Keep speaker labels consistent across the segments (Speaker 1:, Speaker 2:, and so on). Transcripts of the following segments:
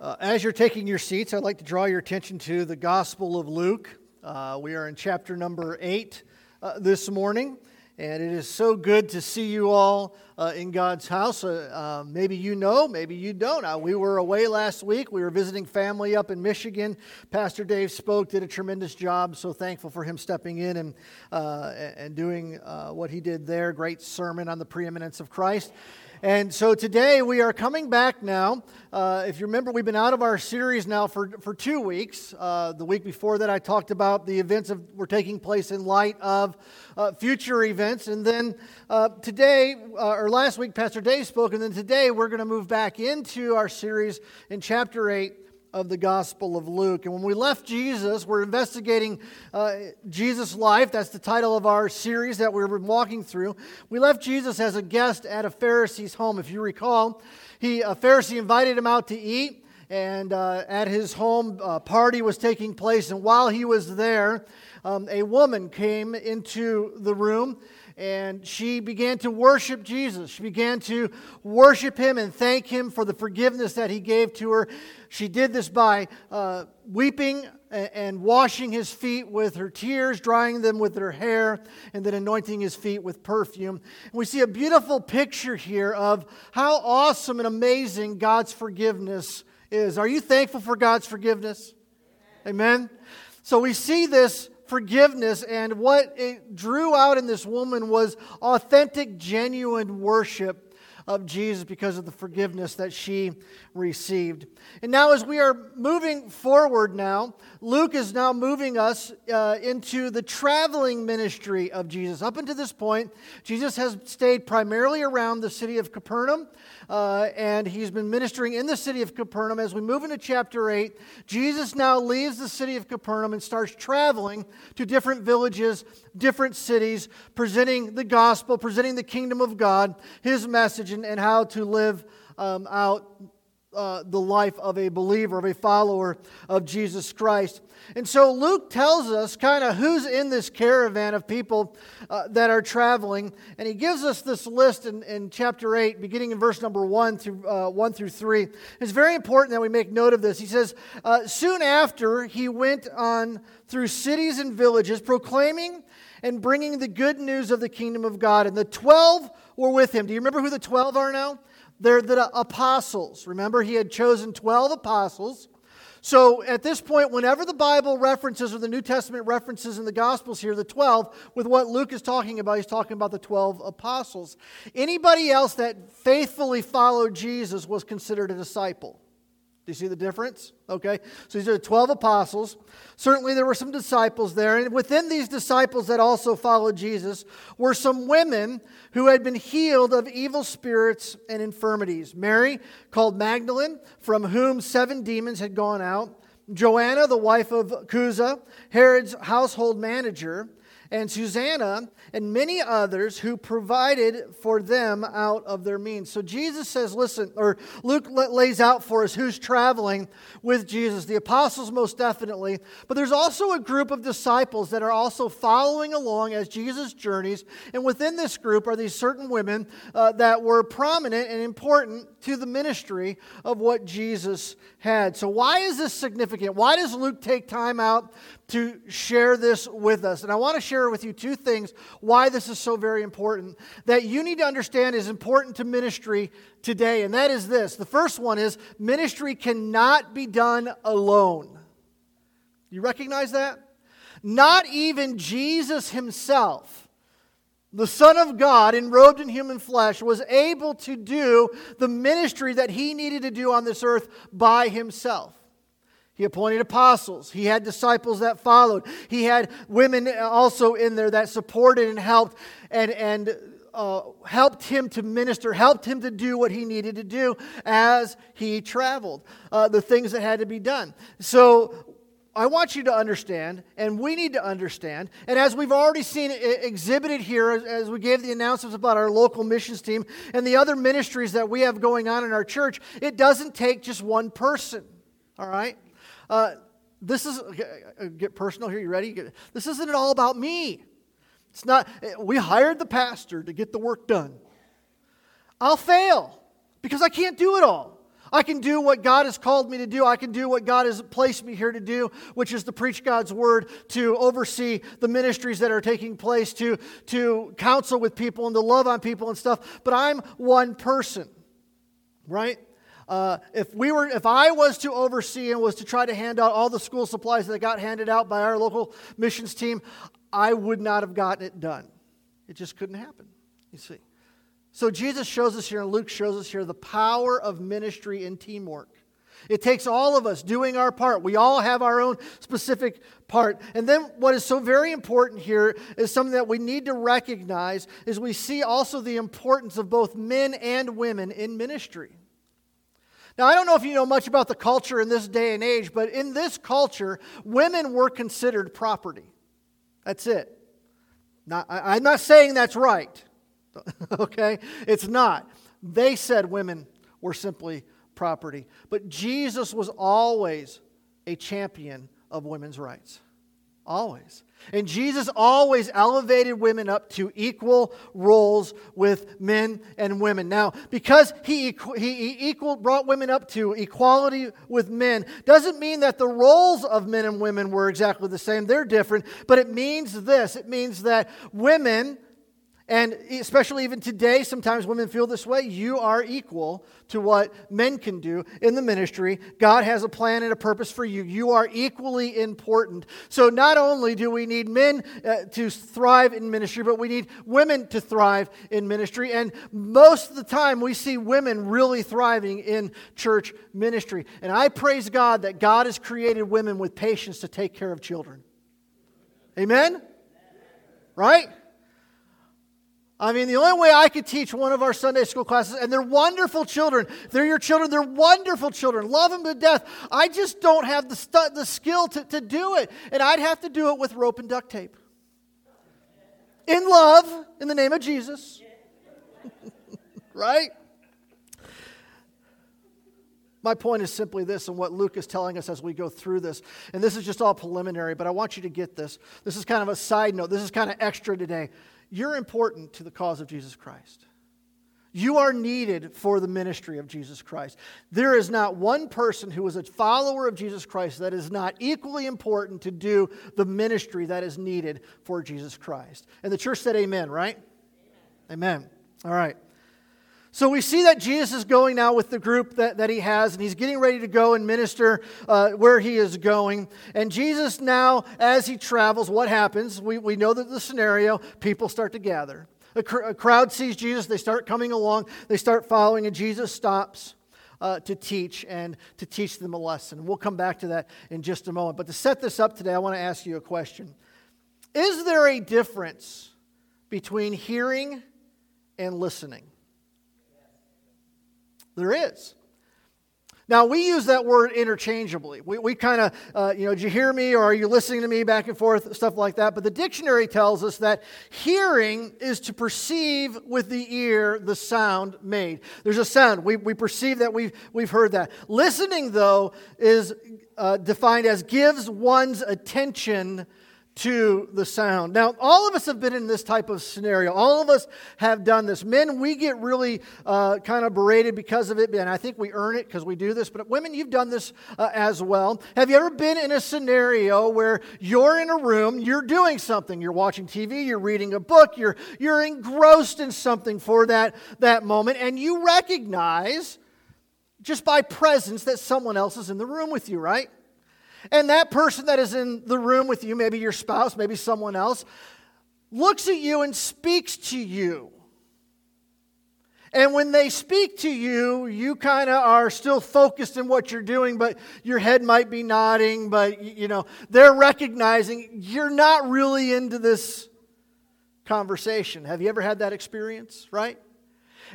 Speaker 1: Uh, as you're taking your seats, I'd like to draw your attention to the Gospel of Luke. Uh, we are in chapter number eight uh, this morning, and it is so good to see you all uh, in God's house. Uh, uh, maybe you know, maybe you don't. we were away last week. We were visiting family up in Michigan. Pastor Dave spoke, did a tremendous job. So thankful for him stepping in and, and doing what he did there. Great sermon on the preeminence of Christ. And so today we are coming back now. Uh, if you remember, we've been out of our series now for, for two weeks. Uh, the week before that, I talked about the events that were taking place in light of uh, future events. And then uh, today, uh, or last week, Pastor Dave spoke. And then today, we're going to move back into our series in chapter 8 of the Gospel of Luke. And when we left Jesus, we're investigating uh, Jesus' life. That's the title of our series that we've been walking through. We left Jesus as a guest at a Pharisee's home. If you recall, he, a Pharisee invited him out to eat, and uh, at his home, a party was taking place. And while he was there, um, a woman came into the room and she began to worship Jesus. She began to worship him and thank him for the forgiveness that he gave to her. She did this by uh, weeping and washing his feet with her tears, drying them with her hair, and then anointing his feet with perfume. And we see a beautiful picture here of how awesome and amazing God's forgiveness is. Are you thankful for God's forgiveness? Amen. Amen? So we see this forgiveness. And what it drew out in this woman was authentic, genuine worship of Jesus because of the forgiveness that she received. And now, as we are moving forward now, Luke is now moving us uh, into the traveling ministry of Jesus. Up until this point, Jesus has stayed primarily around the city of Capernaum uh, and he's been ministering in the city of Capernaum. As we move into chapter 8, Jesus now leaves the city of Capernaum and starts traveling to different villages, different cities, presenting the gospel, presenting the kingdom of God, his message, and, and how to live um, out uh, the life of a believer, of a follower of Jesus Christ. And so Luke tells us kind of who's in this caravan of people uh, that are traveling. And he gives us this list in, in chapter 8, beginning in verse number 1 through, uh, 1 through 3. It's very important that we make note of this. He says, uh, Soon after, he went on through cities and villages, proclaiming and bringing the good news of the kingdom of God. And the 12 were with him. Do you remember who the 12 are now? They're the apostles. Remember, he had chosen 12 apostles. So at this point, whenever the Bible references or the New Testament references in the Gospels here, the 12, with what Luke is talking about, he's talking about the 12 apostles. Anybody else that faithfully followed Jesus was considered a disciple. Do you see the difference? Okay, so these are 12 apostles. Certainly, there were some disciples there. And within these disciples that also followed Jesus were some women who had been healed of evil spirits and infirmities. Mary, called Magdalene, from whom seven demons had gone out. Joanna, the wife of Chuza, Herod's household manager and Susanna and many others who provided for them out of their means. So Jesus says, listen, or Luke lays out for us who's traveling with Jesus. The apostles, most definitely, but there's also a group of disciples that are also following along as Jesus journeys. And within this group are these certain women uh, that were prominent and important to the ministry of what Jesus had. So, why is this significant? Why does Luke take time out to share this with us. And I want to share with you two things why this is so very important that you need to understand is important to ministry today. And that is this the first one is ministry cannot be done alone. You recognize that? Not even Jesus himself the Son of God, enrobed in human flesh, was able to do the ministry that he needed to do on this earth by himself. He appointed apostles. He had disciples that followed. He had women also in there that supported and helped and, and uh, helped him to minister, helped him to do what he needed to do as he traveled, uh, the things that had to be done. So I want you to understand, and we need to understand, and as we've already seen exhibited here, as we gave the announcements about our local missions team and the other ministries that we have going on in our church, it doesn't take just one person, all right? Uh, this is, uh, get personal here, you ready? This isn't at all about me. It's not, we hired the pastor to get the work done. I'll fail because I can't do it all. I can do what God has called me to do. I can do what God has placed me here to do, which is to preach God's word, to oversee the ministries that are taking place, to, to counsel with people and to love on people and stuff. But I'm one person, right? Uh, if we were, if I was to oversee and was to try to hand out all the school supplies that got handed out by our local missions team, I would not have gotten it done. It just couldn't happen. You see. So Jesus shows us here, and Luke shows us here, the power of ministry and teamwork. It takes all of us doing our part. We all have our own specific part. And then what is so very important here is something that we need to recognize is we see also the importance of both men and women in ministry. Now, I don't know if you know much about the culture in this day and age, but in this culture, women were considered property. That's it. Not, I, I'm not saying that's right. okay? It's not. They said women were simply property. But Jesus was always a champion of women's rights. Always. And Jesus always elevated women up to equal roles with men and women. Now, because he, he equal, brought women up to equality with men, doesn't mean that the roles of men and women were exactly the same. They're different. But it means this it means that women and especially even today, sometimes women feel this way. You are equal to what men can do in the ministry. God has a plan and a purpose for you. You are equally important. So, not only do we need men uh, to thrive in ministry, but we need women to thrive in ministry. And most of the time, we see women really thriving in church ministry. And I praise God that God has created women with patience to take care of children. Amen? Right? I mean, the only way I could teach one of our Sunday school classes, and they're wonderful children. They're your children. They're wonderful children. Love them to death. I just don't have the, stu- the skill to, to do it. And I'd have to do it with rope and duct tape. In love, in the name of Jesus. right? My point is simply this, and what Luke is telling us as we go through this. And this is just all preliminary, but I want you to get this. This is kind of a side note. This is kind of extra today. You're important to the cause of Jesus Christ. You are needed for the ministry of Jesus Christ. There is not one person who is a follower of Jesus Christ that is not equally important to do the ministry that is needed for Jesus Christ. And the church said, Amen, right? Amen. amen. All right. So we see that Jesus is going now with the group that, that he has, and he's getting ready to go and minister uh, where he is going. And Jesus now, as he travels, what happens? We, we know that the scenario people start to gather. A, cr- a crowd sees Jesus, they start coming along, they start following, and Jesus stops. Uh, to teach and to teach them a lesson. We'll come back to that in just a moment. But to set this up today, I want to ask you a question Is there a difference between hearing and listening? There is. Now, we use that word interchangeably. We, we kind of, uh, you know, did you hear me or are you listening to me back and forth, stuff like that. But the dictionary tells us that hearing is to perceive with the ear the sound made. There's a sound. We, we perceive that we've, we've heard that. Listening, though, is uh, defined as gives one's attention to the sound. Now, all of us have been in this type of scenario. All of us have done this. Men, we get really uh, kind of berated because of it, and I think we earn it because we do this. But women, you've done this uh, as well. Have you ever been in a scenario where you're in a room, you're doing something, you're watching TV, you're reading a book, you're, you're engrossed in something for that, that moment, and you recognize just by presence that someone else is in the room with you, right? And that person that is in the room with you, maybe your spouse, maybe someone else, looks at you and speaks to you. And when they speak to you, you kind of are still focused in what you're doing, but your head might be nodding, but you know, they're recognizing you're not really into this conversation. Have you ever had that experience, right?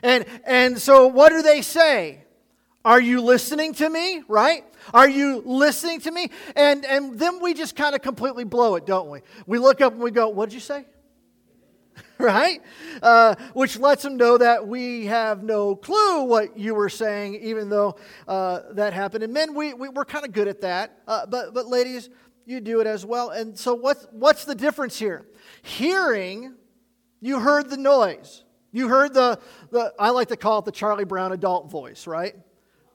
Speaker 1: And and so what do they say? Are you listening to me? Right? Are you listening to me? And, and then we just kind of completely blow it, don't we? We look up and we go, What did you say? right? Uh, which lets them know that we have no clue what you were saying, even though uh, that happened. And men, we, we, are kind of good at that. Uh, but, but ladies, you do it as well. And so, what's, what's the difference here? Hearing, you heard the noise. You heard the, the, I like to call it the Charlie Brown adult voice, right?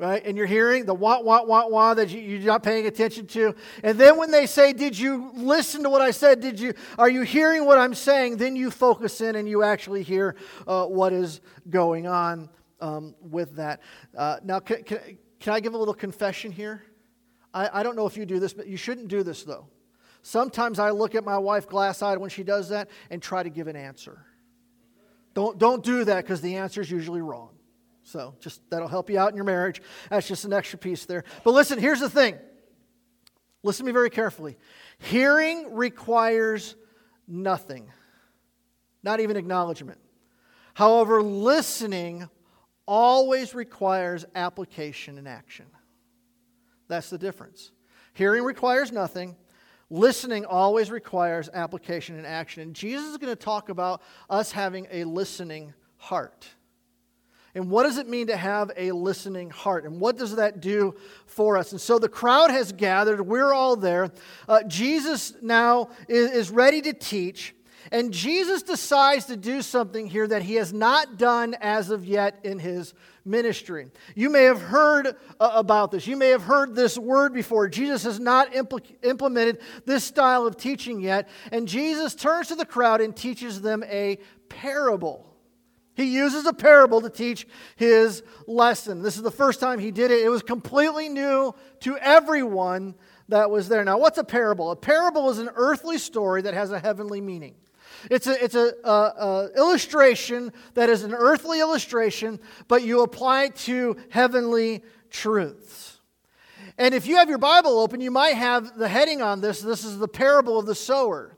Speaker 1: Right? And you're hearing the wah, wah, wah, wah that you, you're not paying attention to. And then when they say, Did you listen to what I said? Did you, are you hearing what I'm saying? Then you focus in and you actually hear uh, what is going on um, with that. Uh, now, can, can, can I give a little confession here? I, I don't know if you do this, but you shouldn't do this though. Sometimes I look at my wife glass eyed when she does that and try to give an answer. Don't, don't do that because the answer is usually wrong. So just that'll help you out in your marriage. That's just an extra piece there. But listen, here's the thing. Listen to me very carefully. Hearing requires nothing, not even acknowledgement. However, listening always requires application and action. That's the difference. Hearing requires nothing. Listening always requires application and action. And Jesus is going to talk about us having a listening heart. And what does it mean to have a listening heart? And what does that do for us? And so the crowd has gathered. We're all there. Uh, Jesus now is, is ready to teach. And Jesus decides to do something here that he has not done as of yet in his ministry. You may have heard uh, about this. You may have heard this word before. Jesus has not impl- implemented this style of teaching yet. And Jesus turns to the crowd and teaches them a parable. He uses a parable to teach his lesson. This is the first time he did it. It was completely new to everyone that was there. Now, what's a parable? A parable is an earthly story that has a heavenly meaning. It's an it's a, a, a, illustration that is an earthly illustration, but you apply it to heavenly truths. And if you have your Bible open, you might have the heading on this. This is the parable of the sower.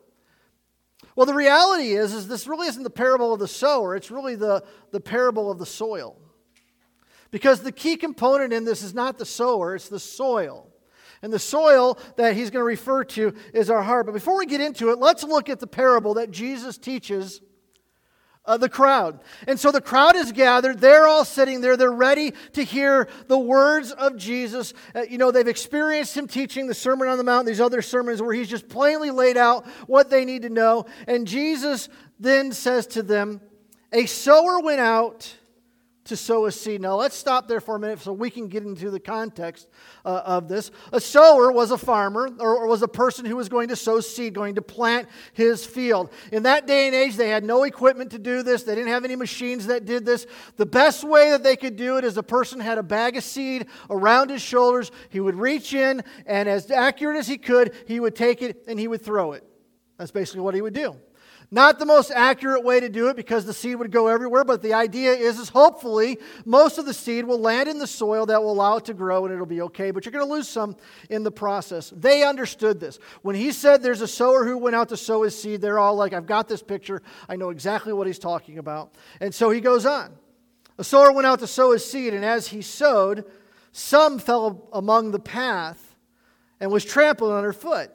Speaker 1: Well, the reality is, is this really isn't the parable of the sower, it's really the, the parable of the soil. Because the key component in this is not the sower, it's the soil. And the soil that he's going to refer to is our heart. But before we get into it, let's look at the parable that Jesus teaches the crowd. And so the crowd is gathered. They're all sitting there. They're ready to hear the words of Jesus. Uh, you know, they've experienced him teaching the Sermon on the Mount, these other sermons where he's just plainly laid out what they need to know. And Jesus then says to them, A sower went out to sow a seed. Now, let's stop there for a minute so we can get into the context uh, of this. A sower was a farmer or, or, was a person who was going to sow seed, going to plant his field. In that day and age, they had no equipment to do this, they didn't have any machines that did this. The best way that they could do it is a person had a bag of seed around his shoulders. He would reach in, and as accurate as he could, he would take it and he would throw it. That's basically what he would do. Not the most accurate way to do it because the seed would go everywhere, but the idea is, is hopefully most of the seed will land in the soil that will allow it to grow and it'll be okay, but you're going to lose some in the process. They understood this. When he said there's a sower who went out to sow his seed, they're all like, I've got this picture. I know exactly what he's talking about. And so he goes on. A sower went out to sow his seed, and as he sowed, some fell among the path and was trampled underfoot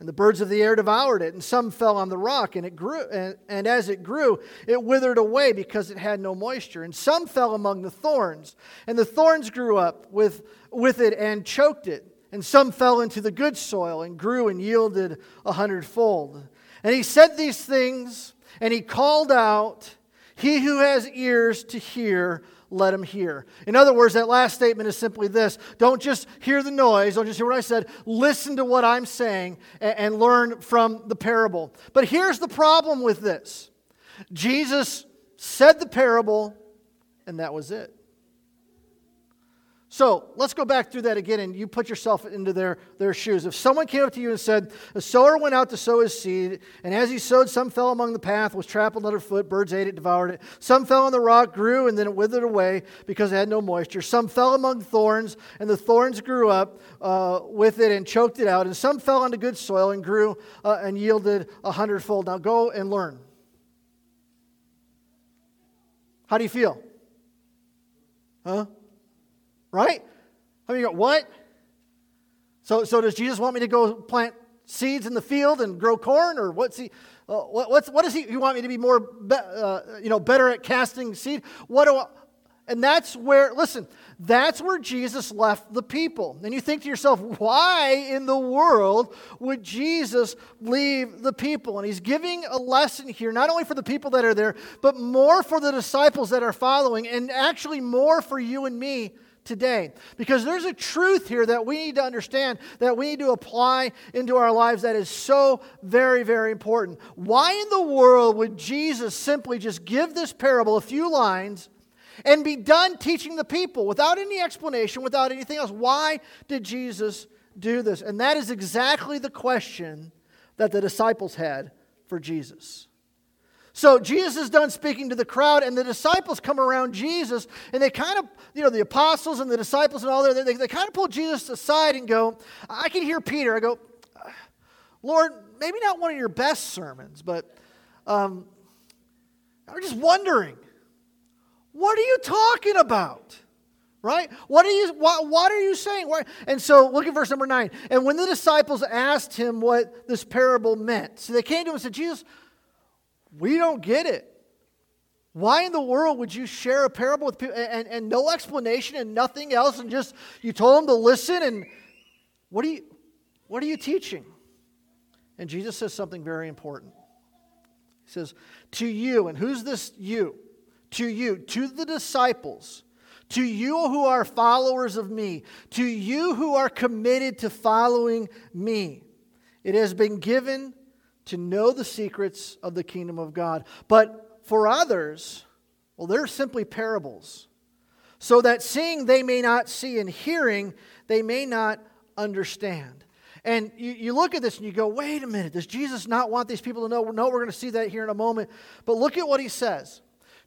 Speaker 1: and the birds of the air devoured it, and some fell on the rock, and it grew, and, and, as it grew, it withered away because it had no moisture. And some fell among the thorns, and the thorns grew up with, with it and choked it. And some fell into the good soil and grew and yielded a hundredfold. And he said these things, and he called out, He who has ears to hear, let him hear. In other words, that last statement is simply this don't just hear the noise, don't just hear what I said, listen to what I'm saying and, and learn from the parable. But here's the problem with this Jesus said the parable, and that was it. So let's go back through that again and you put yourself into their, their shoes. If someone came up to you and said, A sower went out to sow his seed, and as he sowed, some fell among the path, was trampled underfoot, birds ate it, devoured it. Some fell on the rock, grew, and then it withered away because it had no moisture. Some fell among thorns, and the thorns grew up uh, with it and choked it out. And some fell onto good soil and grew uh, and yielded a hundredfold. Now go and learn. How do you feel? Huh? Right? I mean, you go, what? So, so does Jesus want me to go plant seeds in the field and grow corn, or what's he? Uh, what, what's, what does he, he want me to be more, be, uh, you know, better at casting seed? What do I, and that's where, listen, that's where Jesus left the people. And you think to yourself, why in the world would Jesus leave the people? And he's giving a lesson here, not only for the people that are there, but more for the disciples that are following, and actually more for you and me today. Because there's a truth here that we need to understand, that we need to apply into our lives that is so very, very important. Why in the world would Jesus simply just give this parable a few lines? And be done teaching the people without any explanation, without anything else. Why did Jesus do this? And that is exactly the question that the disciples had for Jesus. So Jesus is done speaking to the crowd, and the disciples come around Jesus, and they kind of, you know, the apostles and the disciples and all that, they, they kind of pull Jesus aside and go, I can hear Peter. I go, Lord, maybe not one of your best sermons, but um, I'm just wondering, what are you talking about? Right? What are you what, what are you saying? And so look at verse number nine. And when the disciples asked him what this parable meant, so they came to him and said, Jesus, we don't get it. Why in the world would you share a parable with people and, and no explanation and nothing else and just you told them to listen and what are you what are you teaching? And Jesus says something very important. He says, To you, and who's this you? To you, to the disciples, to you who are followers of me, to you who are committed to following me, it has been given to know the secrets of the kingdom of God. But for others, well, they're simply parables. So that seeing they may not see, and hearing they may not understand. And you, you look at this and you go, wait a minute, does Jesus not want these people to know? No, we're going to see that here in a moment. But look at what he says.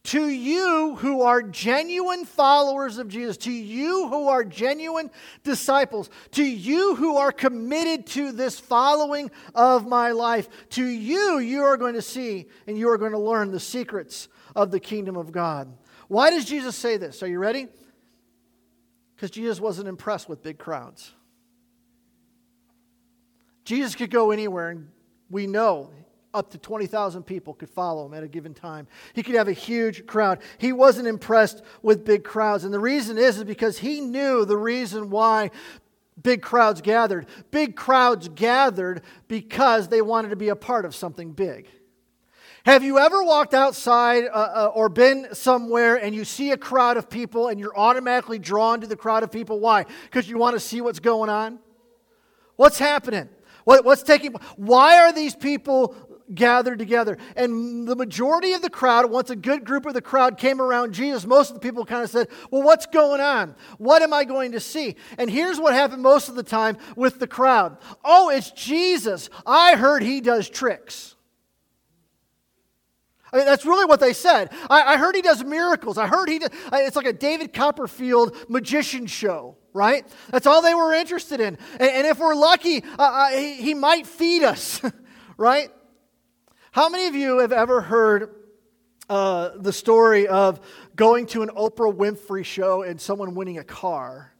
Speaker 1: To you who are genuine followers of Jesus, to you who are genuine disciples, to you who are committed to this following of my life, to you, you are going to see and you are going to learn the secrets of the kingdom of God. Why does Jesus say this? Are you ready? Because Jesus wasn't impressed with big crowds. Jesus could go anywhere, and we know up to 20,000 people could follow him at a given time. He could have a huge crowd. He wasn't impressed with big crowds. And the reason is, is because he knew the reason why big crowds gathered. Big crowds gathered because they wanted to be a part of something big. Have you ever walked outside uh, uh, or been somewhere and you see a crowd of people and you're automatically drawn to the crowd of people? Why? Because you want to see what's going on? What's happening? What, what's taking? Why are these people gathered together. And the majority of the crowd, once a good group of the crowd came around Jesus, most of the people kind of said, Well, what's going on? What am I going to see? And here's what happened most of the time with the crowd Oh, it's Jesus. I heard he does tricks. I mean, that's really what they said. I, I heard he does miracles. I heard he does, it's like a David Copperfield magician show, right? That's all they were interested in. And, and if we're lucky, uh, uh, he, he might feed us, right? How many of you have ever heard uh, the story of going to an Oprah Winfrey show and someone winning a car?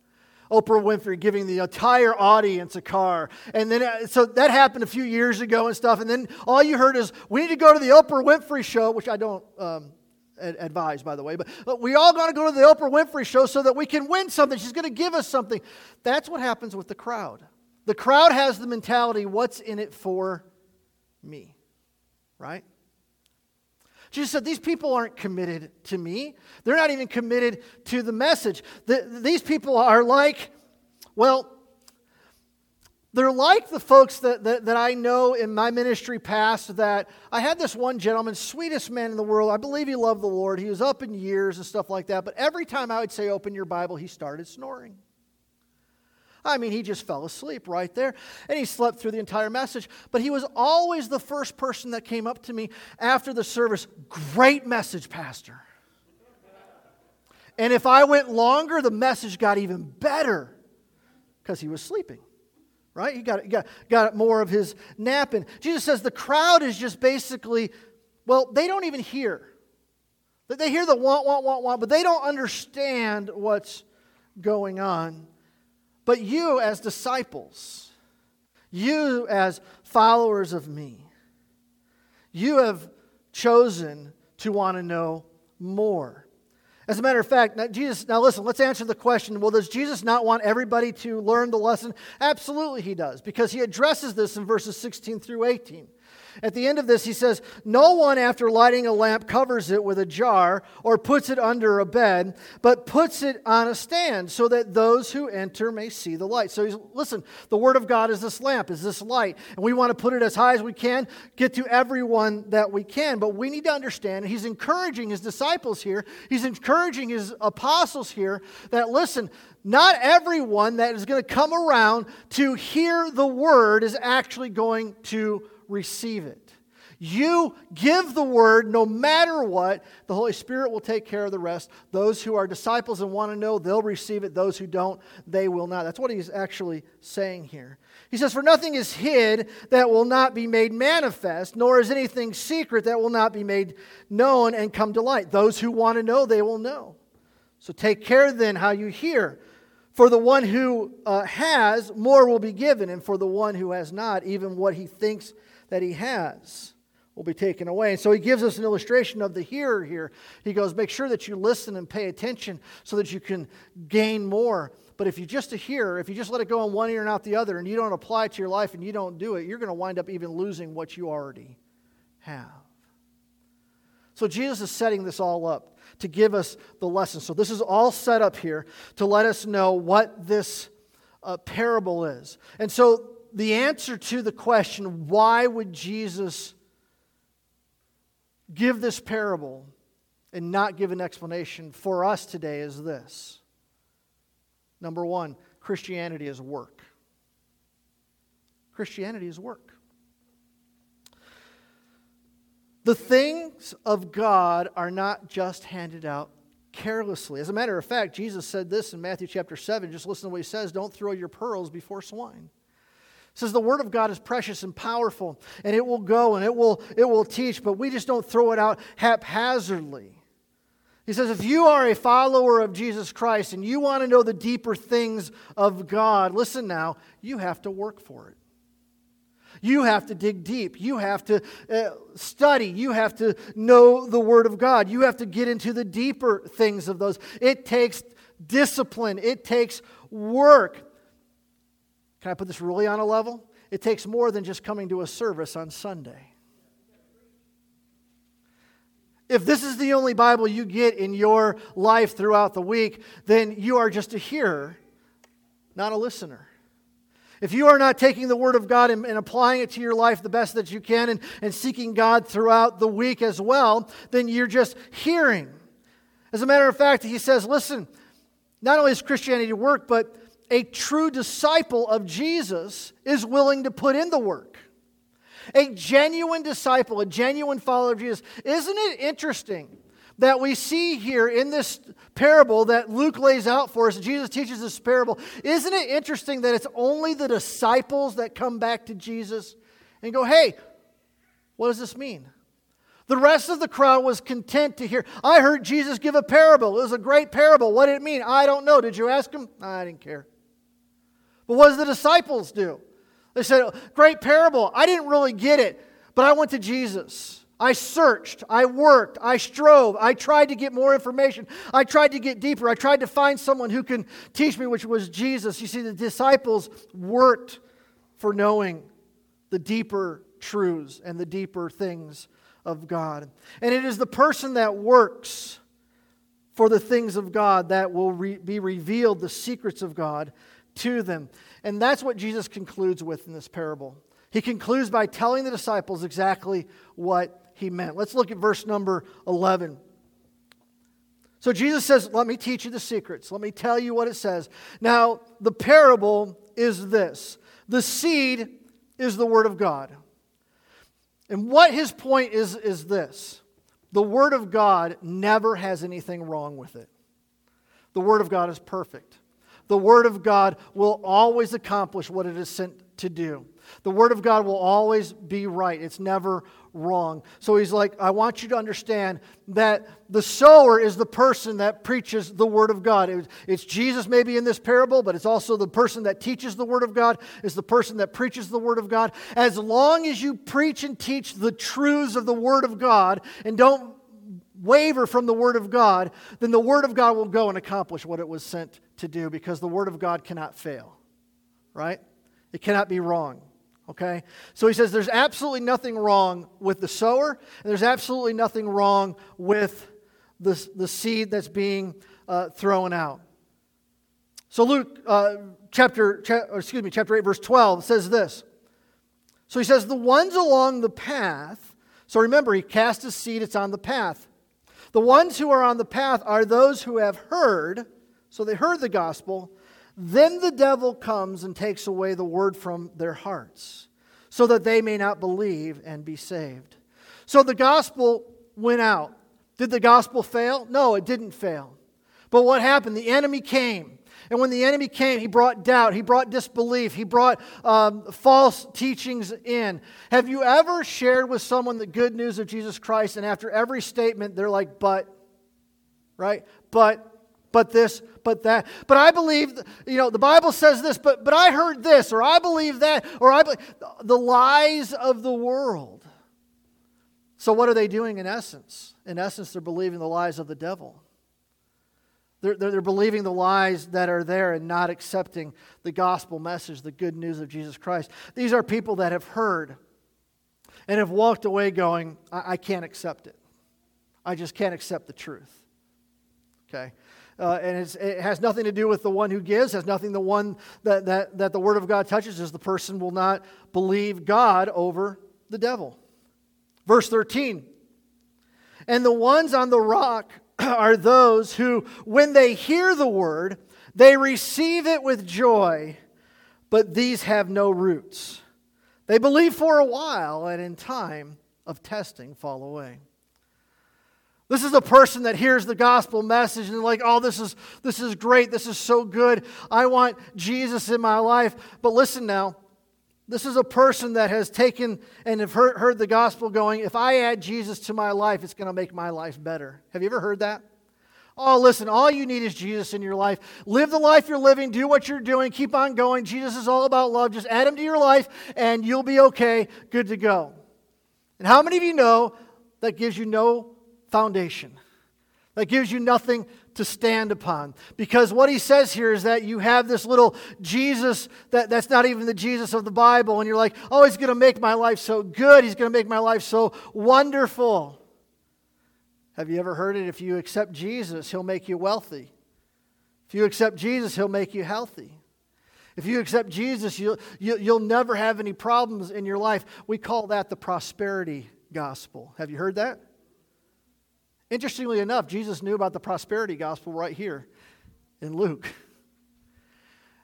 Speaker 1: Oprah Winfrey giving the entire audience a car. And then, uh, so that happened a few years ago and stuff. And then all you heard is, we need to go to the Oprah Winfrey show, which I don't um, advise, by the way. But, but we all got to go to the Oprah Winfrey show so that we can win something. She's going to give us something. That's what happens with the crowd. The crowd has the mentality, what's in it for me? Right? Jesus said, These people aren't committed to me. They're not even committed to the message. The, these people are like, well, they're like the folks that, that, that, I know in my ministry past that I had this one gentleman, sweetest man in the world. I believe he loved the Lord. He was up in years and stuff like that. But every time I would say, open your Bible, he started snoring. I mean, he just fell asleep right there and he slept through the entire message. But he was always the first person that came up to me after the service. Great message, Pastor. And if I went longer, the message got even better because he was sleeping. Right? He got, got, got more of his napping. Jesus says the crowd is just basically, well, they don't even hear. They hear the want, want, want, want, but they don't understand what's going on. But you, as disciples, you, as followers of me, you have chosen to want to know more. As a matter of fact, now Jesus, now listen, let's answer the question well, does Jesus not want everybody to learn the lesson? Absolutely, he does, because he addresses this in verses 16 through 18. At the end of this, he says, No one, after lighting a lamp, covers it with a jar or puts it under a bed, but puts it on a stand so that those who enter may see the light. So, he's, listen, the Word of God is this lamp, is this light, and we want to put it as high as we can, get to everyone that we can. But we need to understand, he's encouraging his disciples here, he's encouraging his apostles here that, listen, not everyone that is going to come around to hear the word is actually going to receive it. You give the word no matter what, the Holy Spirit will take care of the rest. Those who are disciples and want to know, they'll receive it. Those who don't, they will not. That's what he's actually saying here. He says, For nothing is hid that will not be made manifest, nor is anything secret that will not be made known and come to light. Those who want to know, they will know. So take care then how you hear. For the one who uh, has, more will be given, and for the one who has not, even what he thinks that he has will be taken away. And so he gives us an illustration of the hearer here. He goes, Make sure that you listen and pay attention so that you can gain more. But if you just a hearer, if you just let it go in one ear and out the other, and you don't apply it to your life and you don't do it, you're going to wind up even losing what you already have. So Jesus is setting this all up to give us the lesson. So this is all set up here to let us know what this uh, parable is. And so the answer to the question, why would Jesus give this parable and not give an explanation for us today, is this. Number one, Christianity is work. Christianity is work. The things of God are not just handed out carelessly. As a matter of fact, Jesus said this in Matthew chapter 7. Just listen to what he says don't throw your pearls before swine says the word of God is precious and powerful, and it will go and it will, it will teach, but we just don't throw it out haphazardly. He says, if you are a follower of Jesus Christ and you want to know the deeper things of God, listen now, you have to work for it. You have to dig deep. You have to uh, study. You have to know the Word of God. You have to get into the deeper things of those. It takes discipline, it takes work. Can I put this really on a level? It takes more than just coming to a service on Sunday. If this is the only Bible you get in your life throughout the week, then you are just a hearer, not a listener. If you are not taking the Word of God and, and, applying it to your life the best that you can and, and seeking God throughout the week as well, then you're just hearing. As a matter of fact, he says, listen, not only does Christianity work, but a true disciple of Jesus is willing to put in the work. A genuine disciple, a genuine follower of Jesus. Isn't it interesting that we see here in this parable that Luke lays out for us? Jesus teaches this parable. Isn't it interesting that it's only the disciples that come back to Jesus and go, hey, what does this mean? The rest of the crowd was content to hear. I heard Jesus give a parable. It was a great parable. What did it mean? I don't know. Did you ask him? I didn't care. But what did the disciples do? They said, Great parable. I didn't really get it, but I went to Jesus. I searched, I worked, I strove, I tried to get more information, I tried to get deeper, I tried to find someone who can teach me, which was Jesus. You see, the disciples worked for knowing the deeper truths and the deeper things of God. And it is the person that works for the things of God that will re- be revealed, the secrets of God to them. And that's what Jesus concludes with in this parable. He concludes by telling the disciples exactly what he meant. Let's look at verse number 11. So Jesus says, Let me teach you the secrets. Let me tell you what it says. Now, the parable is this the seed is the word of God. And what his point is, is this the word of God never has anything wrong with it. The word of God is perfect. The Word of God will always accomplish what it is sent to do. The Word of God will always be right. It's never wrong. So he's like, I want you to understand that the sower is the person that preaches the Word of God. It's Jesus, maybe in this parable, but it's also the person that teaches the Word of God, is the person that preaches the Word of God. As long as you preach and teach the truths of the Word of God and don't waver from the Word of God, then the Word of God will go and accomplish what it was sent to do because the Word of God cannot fail, right? It cannot be wrong. Okay? So he says there's absolutely nothing wrong with the sower, and there's absolutely nothing wrong with the, the seed that's being uh, thrown out. So Luke uh, chapter, cha- excuse me, chapter 8, verse 12 says this. So he says, the ones along the path, so remember, he cast his seed, it's on the path. The ones who are on the path are those who have heard, so they heard the gospel, then the devil comes and takes away the word from their hearts, so that they may not believe and be saved. So the gospel went out. Did the gospel fail? No, it didn't fail. But what happened? The enemy came. And when the enemy came, he brought doubt, he brought disbelief, he brought um, false teachings in. Have you ever shared with someone the good news of Jesus Christ, and after every statement, they're like, but, right? But, but this, but that. But I believe, you know, the Bible says this, but, but I heard this, or I believe that, or I believe the lies of the world. So, what are they doing in essence? In essence, they're believing the lies of the devil. They're, they're, they're believing the lies that are there and not accepting the gospel message, the good news of Jesus Christ. These are people that have heard and have walked away going, I, I can't accept it. I just can't accept the truth. Okay? Uh, and it has nothing to do with the one who gives, has nothing the one that, that, that the Word of God touches, is the person will not believe God over the devil. Verse 13. And the ones on the rock are those who, when they hear the word, they receive it with joy, but these have no roots. They believe for a while, and in time of testing fall away. This is a person that hears the gospel message and like, oh, this is this is great, this is so good. I want Jesus in my life. But listen now, this is a person that has taken and have heard, heard the gospel going, if I add Jesus to my life, it's going to make my life better. Have you ever heard that? Oh, listen, all you need is Jesus in your life. Live the life you're living, do what you're doing, keep on going. Jesus is all about love. Just add him to your life, and you'll be okay, good to go. And how many of you know that gives you no foundation? That gives you nothing to stand upon. Because what he says here is that you have this little Jesus that, that's not even the Jesus of the Bible, and you're like, oh, he's going to make my life so good. He's going to make my life so wonderful. Have you ever heard it? If you accept Jesus, he'll make you wealthy. If you accept Jesus, he'll make you healthy. If you accept Jesus, you'll, you'll never have any problems in your life. We call that the prosperity gospel. Have you heard that? Interestingly enough, Jesus knew about the prosperity gospel right here in Luke.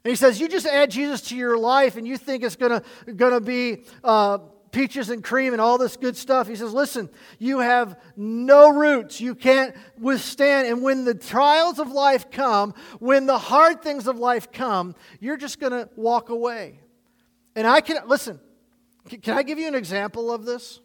Speaker 1: And he says, You just add Jesus to your life and you think it's going to be uh, peaches and cream and all this good stuff. He says, Listen, you have no roots. You can't withstand. And when the trials of life come, when the hard things of life come, you're just going to walk away. And I can, listen, can I give you an example of this?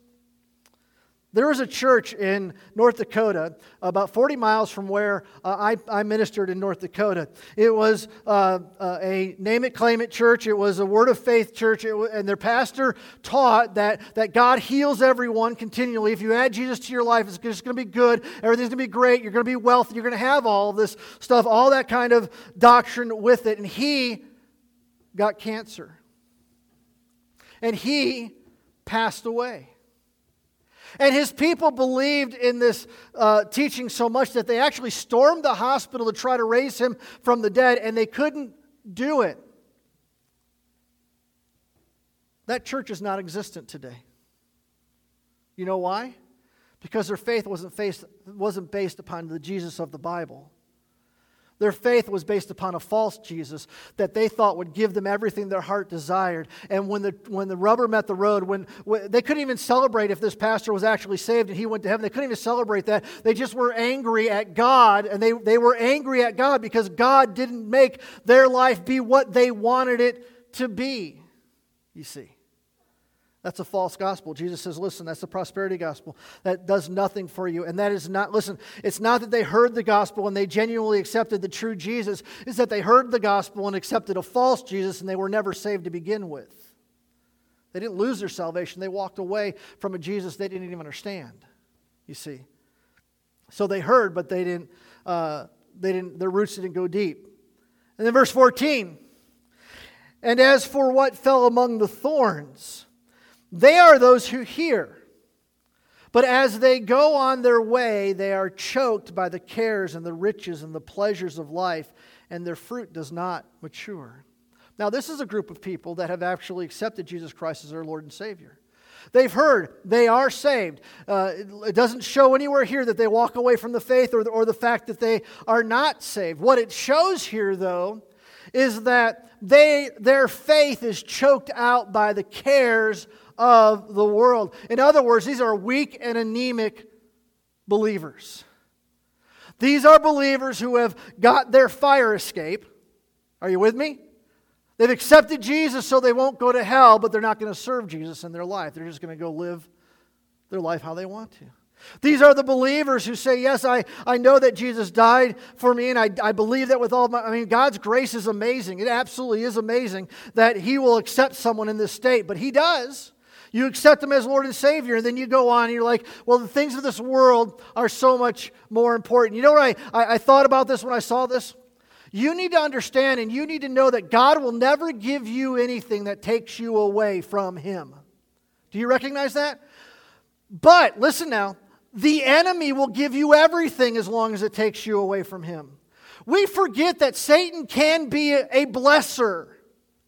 Speaker 1: There was a church in North Dakota, about 40 miles from where uh, I, I, ministered in North Dakota. It was uh, uh, a name it, claim it church. It was a word of faith church. and their pastor taught that, that God heals everyone continually. If you add Jesus to your life, it's just going to be good. Everything's going to be great. You're going to be wealthy. You're going to have all this stuff, all that kind of doctrine with it. And he got cancer. And he passed away. And his people believed in this uh, teaching so much that they actually stormed the hospital to try to raise him from the dead, and they couldn't do it. That church is not existent today. You know why? Because their faith wasn't, faced, wasn't based upon the Jesus of the Bible. Their faith was based upon a false Jesus that they thought would give them everything their heart desired. And when the, when the rubber met the road, when, when, they couldn't even celebrate if this pastor was actually saved and he went to heaven, they couldn't even celebrate that. They just were angry at God, and they, they were angry at God because God didn't make their life be what they wanted it to be, you see. That's a false gospel. Jesus says, listen, that's the prosperity gospel. That does nothing for you. And that is not, listen, it's not that they heard the gospel and they genuinely accepted the true Jesus. It's that they heard the gospel and accepted a false Jesus and they were never saved to begin with. They didn't lose their salvation. They walked away from a Jesus they didn't even understand, you see. So they heard, but they didn't, uh, they didn't, their roots didn't go deep. And then verse 14. And as for what fell among the thorns, they are those who hear. But as they go on their way, they are choked by the cares and the riches and the pleasures of life, and their fruit does not mature. Now, this is a group of people that have actually accepted Jesus Christ as their Lord and Savior. They've heard they are saved. Uh, it doesn't show anywhere here that they walk away from the faith or the, or the fact that they are not saved. What it shows here, though, is that they, their faith is choked out by the cares of the world. In other words, these are weak and anemic believers. These are believers who have got their fire escape. Are you with me? They've accepted Jesus so they won't go to hell, but they're not going to serve Jesus in their life. They're just going to go live their life how they want to. These are the believers who say, Yes, I, I know that Jesus died for me, and I, I believe that with all my. I mean, God's grace is amazing. It absolutely is amazing that He will accept someone in this state, but He does. You accept Him as Lord and Savior, and then you go on and you're like, Well, the things of this world are so much more important. You know what I, I, I thought about this when I saw this? You need to understand and you need to know that God will never give you anything that takes you away from Him. Do you recognize that? But listen now, the enemy will give you everything as long as it takes you away from Him. We forget that Satan can be a blesser,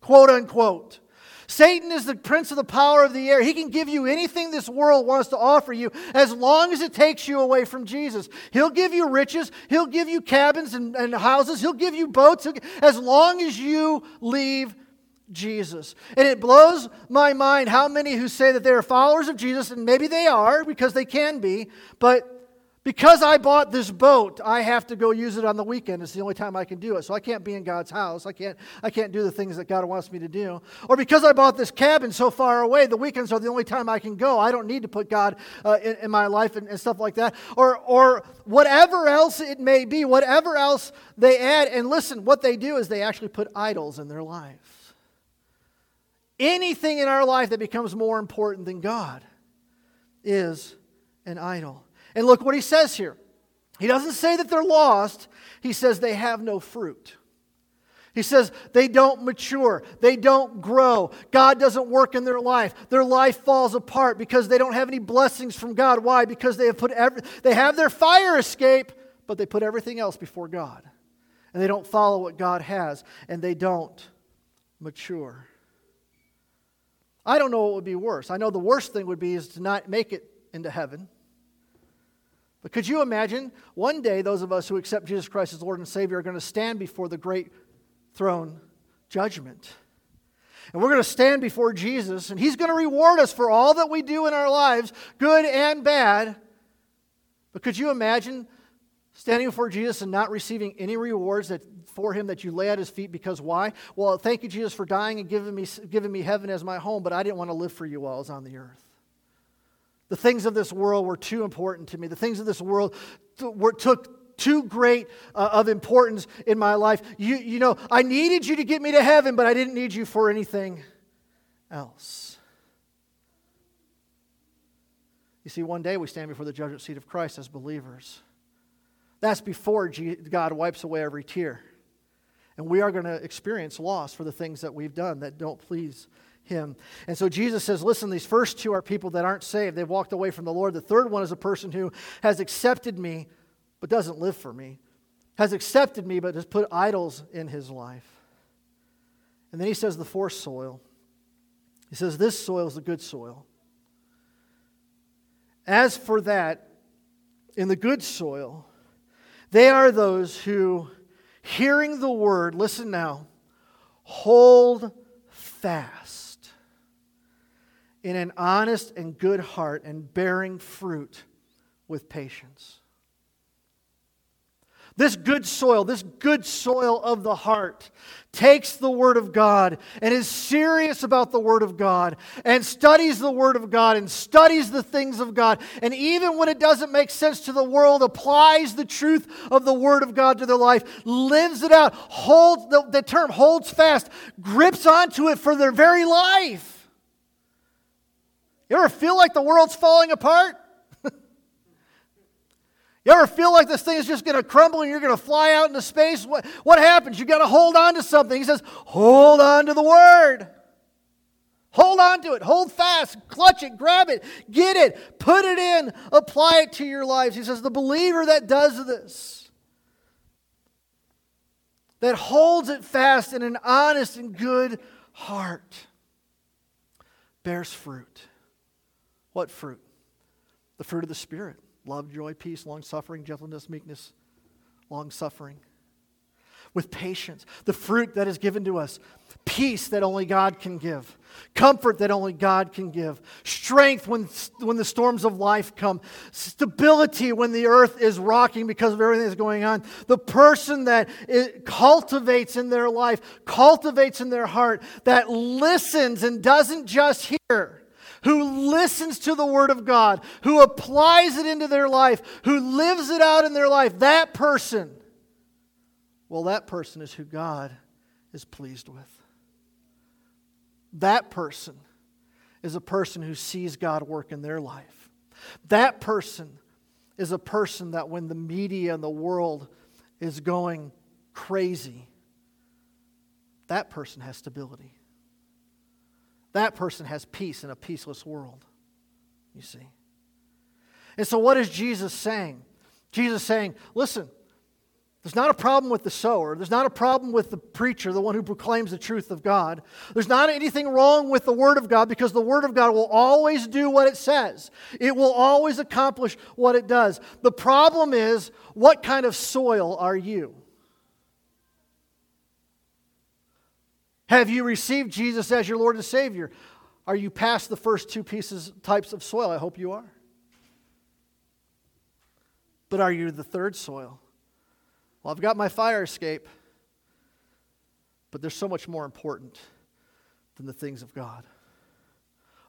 Speaker 1: quote unquote. Satan is the prince of the power of the air. He can give you anything this world wants to offer you as long as it takes you away from Jesus. He'll give you riches, he'll give you cabins and, and houses, he'll give you boats, as long as you leave Jesus. And it blows my mind how many who say that they are followers of Jesus, and maybe they are because they can be, but because I bought this boat, I have to go use it on the weekend. It's the only time I can do it. So I can't be in God's house. I can't, I can't do the things that God wants me to do. Or because I bought this cabin so far away, the weekends are the only time I can go. I don't need to put God uh, in, in, my life and, and stuff like that. Or, or whatever else it may be, whatever else they add. And listen, what they do is they actually put idols in their life. Anything in our life that becomes more important than God is an idol. And look what he says here. He doesn't say that they're lost, he says they have no fruit. He says they don't mature, they don't grow. God doesn't work in their life. Their life falls apart because they don't have any blessings from God. Why? Because they have put every, they have their fire escape, but they put everything else before God. And they don't follow what God has, and they don't mature. I don't know what would be worse. I know the worst thing would be is to not make it into heaven. But could you imagine one day those of us who accept Jesus Christ as Lord and Savior are going to stand before the great throne judgment? And we're going to stand before Jesus, and He's going to reward us for all that we do in our lives, good and bad. But could you imagine standing before Jesus and not receiving any rewards that, for Him that you lay at His feet because why? Well, thank you, Jesus, for dying and giving me, giving me heaven as my home, but I didn't want to live for you while I was on the earth. The things of this world were too important to me. The things of this world were, took too great uh, of importance in my life. You, you know, I needed you to get me to heaven, but I didn't need you for anything else. You see, one day we stand before the judgment seat of Christ as believers. That's before God wipes away every tear. And we are going to experience loss for the things that we've done that don't please him. And so Jesus says, listen, these first two are people that aren't saved. They've walked away from the Lord. The third one is a person who has accepted me but doesn't live for me, has accepted me but has put idols in his life. And then he says, the fourth soil. He says, this soil is the good soil. As for that, in the good soil, they are those who, hearing the word, listen now, hold fast in an honest and good heart and bearing fruit with patience. This good soil, this good soil of the heart, takes the Word of God and is serious about the Word of God and studies the Word of God and studies the things of God. And even when it doesn't make sense to the world, applies the truth of the Word of God to their life, lives it out, holds the, the term holds fast, grips onto it for their very life. You ever feel like the world's falling apart? You ever feel like this thing is just going to crumble and you're going to fly out into space? What, what happens? You got to hold on to something. He says, hold on to the word. Hold on to it. Hold fast. Clutch it. Grab it. Get it. Put it in. Apply it to your lives. He says, the believer that does this, that holds it fast in an honest and good heart, bears fruit. What fruit? The fruit of the Spirit love, joy, peace, long suffering, gentleness, meekness, long suffering. With patience, the fruit that is given to us, peace that only God can give, comfort that only God can give, strength when, when the storms of life come, stability when the earth is rocking because of everything that's going on. The person that cultivates in their life, cultivates in their heart, that listens and doesn't just hear who listens to the Word of God, who applies it into their life, who lives it out in their life, that person, well, that person is who God is pleased with. That person is a person who sees God work in their life. That person is a person that when the media and the world is going crazy, that person has stability. That person has peace in a peaceless world, you see. And so, what is Jesus saying? Jesus saying, listen, there's not a problem with the sower. There's not a problem with the preacher, the one who proclaims the truth of God. There's not anything wrong with the Word of God because the Word of God will always do what it says, it will always accomplish what it does. The problem is, what kind of soil are you? Have you received Jesus as your Lord and Savior? Are you past the first two pieces types of soil? I hope you are. But are you the third soil? Well, I've got my fire escape, but there's so much more important than the things of God.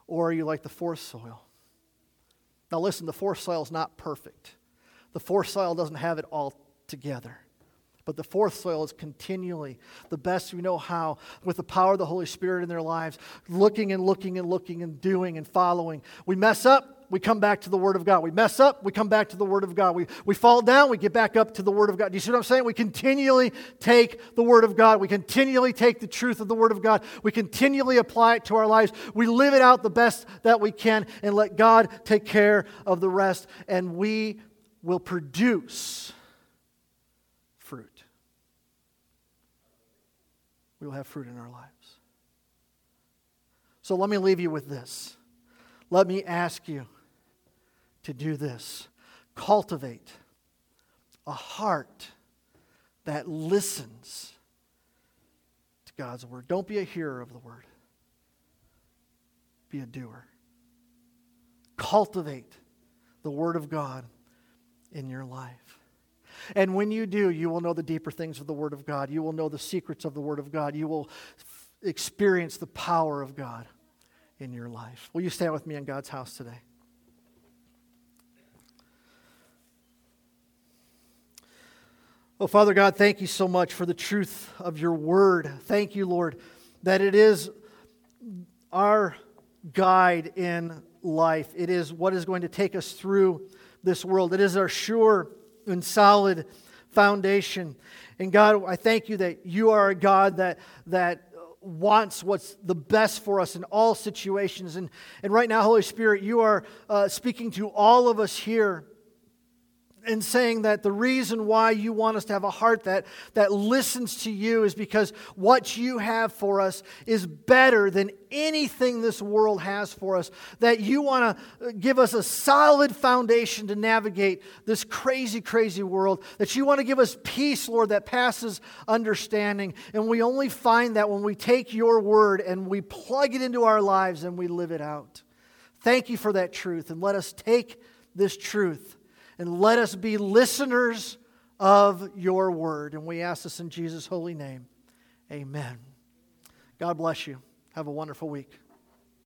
Speaker 1: Or are you like the fourth soil? Now, listen, the fourth soil is not perfect. The fourth soil doesn't have it all together. But the fourth soil is continually the best we know how, with the power of the Holy Spirit in their lives, looking and looking and looking and doing and following. We mess up, we come back to the Word of God. We mess up, we come back to the Word of God. We, we fall down, we get back up to the Word of God. Do you see what I'm saying? We continually take the Word of God. We continually take the truth of the Word of God. We continually apply it to our lives. We live it out the best that we can and let God take care of the rest. And we will produce we will have fruit in our lives. So let me leave you with this. Let me ask you to do this cultivate a heart that listens to God's word. Don't be a hearer of the word, be a doer. Cultivate the word of God in your life. And when you do, you will know the deeper things of the Word of God. You will know the secrets of the Word of God. You will f- experience the power of God in your life. Will you stand with me in God's house today? Oh, Father God, thank you so much for the truth of your word. Thank you, Lord, that it is our guide in life. It is what is going to take us through this world. It is our sure and solid foundation. And God, I thank you that you are a God that, that wants what's the best for us in all situations. And, and right now, Holy Spirit, you are uh, speaking to all of us here and saying that the reason why you want us to have a heart that, that listens to you is because what you have for us is better than anything this world has for us. That you want to give us a solid foundation to navigate this crazy, crazy world. That you want to give us peace, Lord, that passes understanding. And we only find that when we take your word and we plug it into our lives and we live it out. Thank you for that truth. And let us take this truth and let us be listeners of your word. And we ask this in Jesus' holy name. Amen. God bless you. Have a wonderful week.